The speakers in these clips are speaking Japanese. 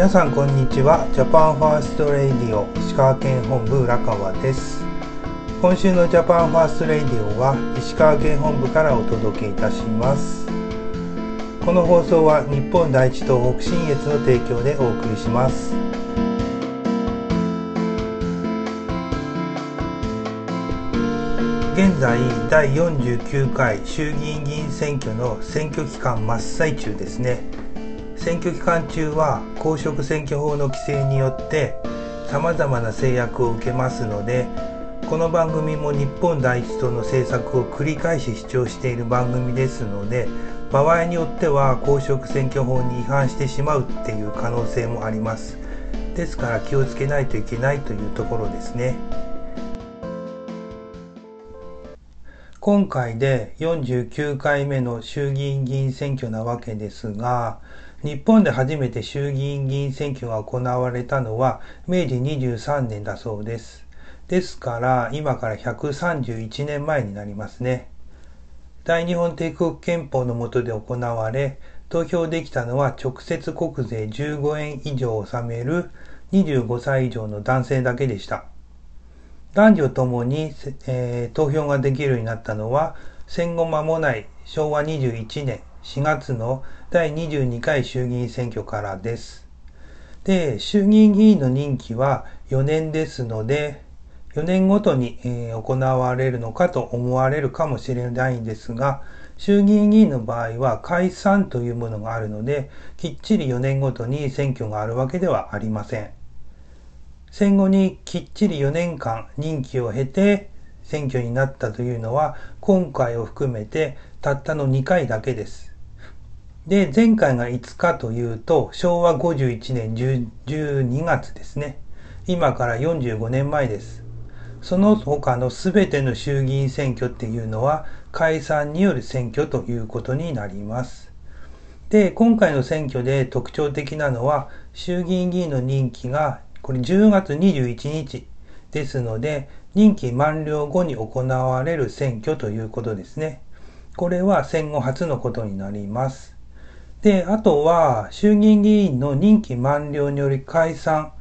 皆さんこんにちは。ジャパンファーストレイディオ石川県本部浦川です。今週のジャパンファーストレイディオは石川県本部からお届けいたします。この放送は日本第一党北信越の提供でお送りします。現在第49回衆議院議員選挙の選挙期間真っ最中ですね。選挙期間中は公職選挙法の規制によって様々な制約を受けますのでこの番組も日本第一党の政策を繰り返し主張している番組ですので場合によっては公職選挙法に違反してしまうっていう可能性もあります。ですから気をつけないといけないというところですね。今回で49回目の衆議院議員選挙なわけですが日本で初めて衆議院議員選挙が行われたのは明治23年だそうです。ですから今から131年前になりますね。大日本帝国憲法の下で行われ、投票できたのは直接国税15円以上を納める25歳以上の男性だけでした。男女ともに、えー、投票ができるようになったのは戦後間もない昭和21年4月の第22回衆議院選挙からです。で、衆議院議員の任期は4年ですので、4年ごとに、えー、行われるのかと思われるかもしれないんですが、衆議院議員の場合は解散というものがあるので、きっちり4年ごとに選挙があるわけではありません。戦後にきっちり4年間任期を経て選挙になったというのは、今回を含めてたったの2回だけです。で、前回がいつかというと、昭和51年12月ですね。今から45年前です。その他の全ての衆議院選挙っていうのは解散による選挙ということになります。で、今回の選挙で特徴的なのは衆議院議員の任期がこれ10月21日ですので任期満了後に行われる選挙ということですね。これは戦後初のことになります。で、あとは、衆議院議員の任期満了により解散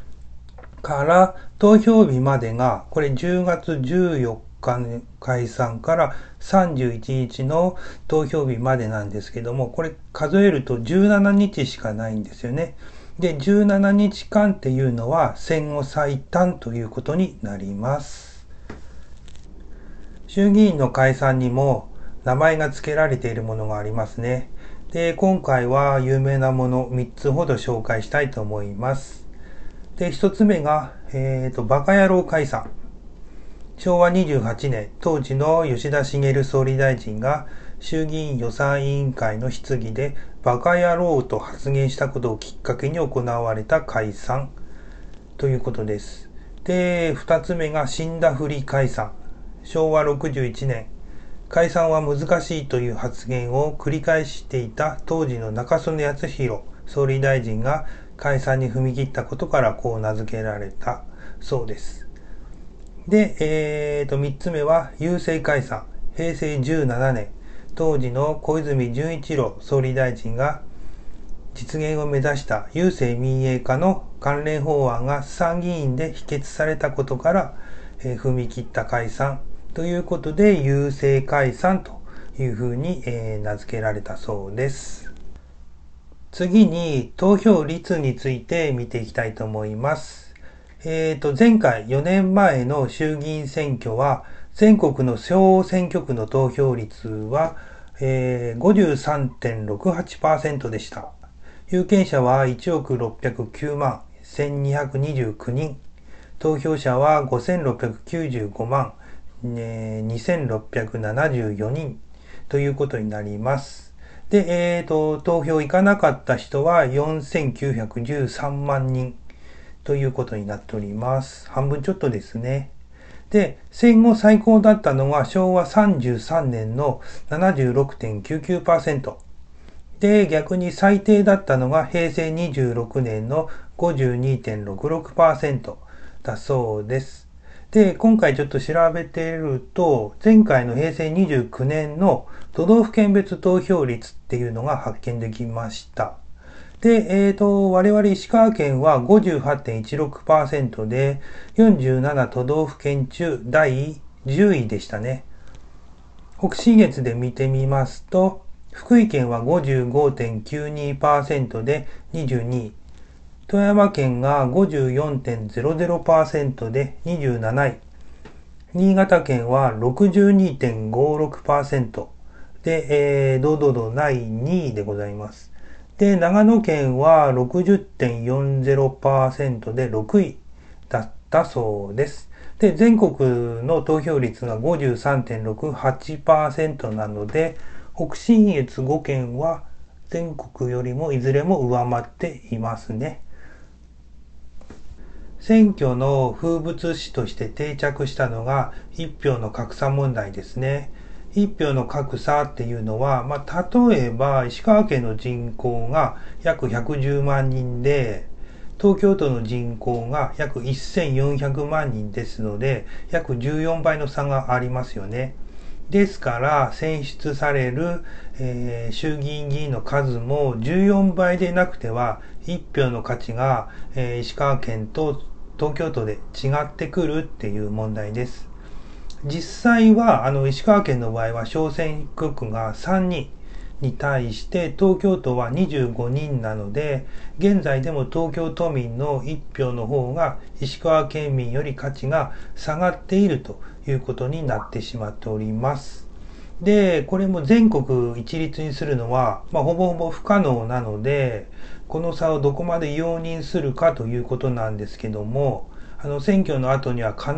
から投票日までが、これ10月14日の解散から31日の投票日までなんですけども、これ数えると17日しかないんですよね。で、17日間っていうのは戦後最短ということになります。衆議院の解散にも名前が付けられているものがありますね。で、今回は有名なもの3つほど紹介したいと思います。で、1つ目が、えっ、ー、と、バカ野郎解散。昭和28年、当時の吉田茂総理大臣が衆議院予算委員会の質疑でバカ野郎と発言したことをきっかけに行われた解散ということです。で、2つ目が死んだふり解散。昭和61年、解散は難しいという発言を繰り返していた当時の中曽根康弘総理大臣が解散に踏み切ったことからこう名付けられたそうです。で、えー、と、3つ目は、郵政解散。平成17年、当時の小泉純一郎総理大臣が実現を目指した郵政民営化の関連法案が参議院で否決されたことから、えー、踏み切った解散ということで、郵政解散というふうに、え、名付けられたそうです。次に投票率について見ていきたいと思います。えっ、ー、と、前回4年前の衆議院選挙は、全国の小選挙区の投票率は、えー、53.68%でした。有権者は1億609万1229人。投票者は5695万え2674人ということになります。で、えっ、ー、と、投票行かなかった人は4913万人ということになっております。半分ちょっとですね。で、戦後最高だったのが昭和33年の76.99%。で、逆に最低だったのが平成26年の52.66%だそうです。で、今回ちょっと調べてると、前回の平成29年の都道府県別投票率っていうのが発見できました。で、えっ、ー、と、我々石川県は58.16%で、47都道府県中第10位でしたね。北信越で見てみますと、福井県は55.92%で22位。富山県が54.00%で27位。新潟県は62.56%で、えー、堂々と第2位でございます。で、長野県は60.40%で6位だったそうです。で、全国の投票率が53.68%なので、北信越5県は全国よりもいずれも上回っていますね。選挙の風物詩として定着したのが一票の格差問題ですね。一票の格差っていうのは、まあ、例えば石川県の人口が約110万人で、東京都の人口が約1400万人ですので、約14倍の差がありますよね。ですから選出される、えー、衆議院議員の数も14倍でなくては1票の価値が、えー、石川県と東京都で違ってくるっていう問題です。実際はあの石川県の場合は小選挙区が3人に対して東京都は25人なので現在でも東京都民の1票の方が石川県民より価値が下がっているということになってしまっております。で、これも全国一律にするのは、まあ、ほぼほぼ不可能なので、この差をどこまで容認するかということなんですけども、あの、選挙の後には必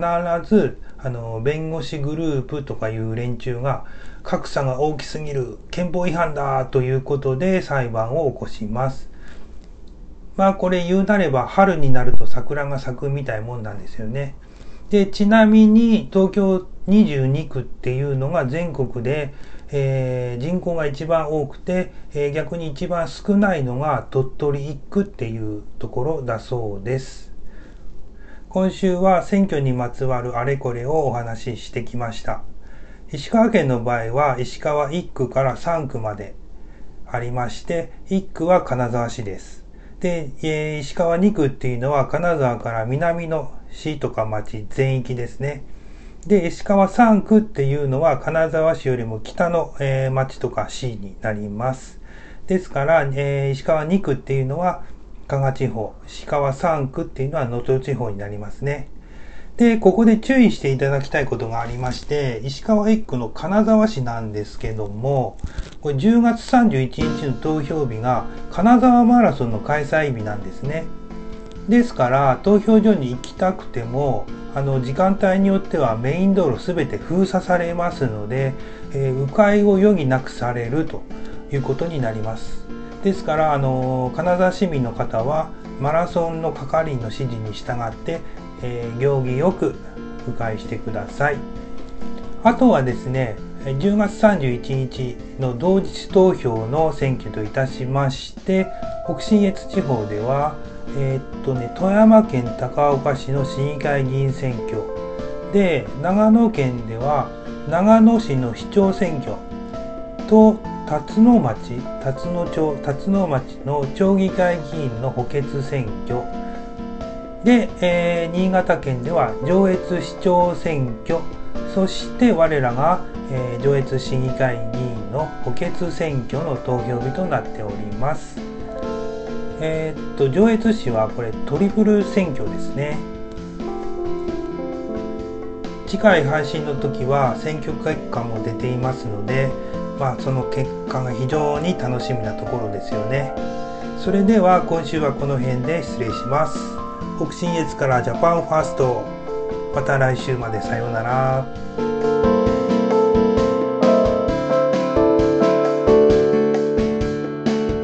ず、あの、弁護士グループとかいう連中が、格差が大きすぎる、憲法違反だということで裁判を起こします。まあこれ言うなれば春になると桜が咲くみたいもんなんですよね。で、ちなみに東京22区っていうのが全国で、えー、人口が一番多くて、えー、逆に一番少ないのが鳥取1区っていうところだそうです。今週は選挙にまつわるあれこれをお話ししてきました。石川県の場合は石川1区から3区までありまして、1区は金沢市です。で、えー、石川2区っていうのは金沢から南の市とか町全域ですね。で、石川3区っていうのは金沢市よりも北の、えー、町とか市になります。ですから、えー、石川2区っていうのは加賀地方、石川3区っていうのは能登地方になりますね。で、ここで注意していただきたいことがありまして、石川1区の金沢市なんですけども、これ10月31日の投票日が金沢マラソンの開催日なんですね。ですから投票所に行きたくてもあの時間帯によってはメイン道路すべて封鎖されますので、えー、迂回を余儀なくされるということになりますですからあの金沢市民の方はマラソンの係員の指示に従って、えー、行儀よく迂回してください。あとはですね10月31日の同日投票の選挙といたしまして北信越地方ではえー、っとね富山県高岡市の市議会議員選挙。で長野県では長野市の市長選挙と辰野町辰野町辰野町の町議会議員の補欠選挙。で、えー、新潟県では上越市長選挙。そして我らが、えー、上越市議会議員の補欠選挙の投票日となっております。えー、っと上越市はこれトリプル選挙ですね。次回配信の時は選挙結果も出ていますのでまあその結果が非常に楽しみなところですよね。それでは今週はこの辺で失礼します。北信越からジャパンファースト。また来週までさようなら。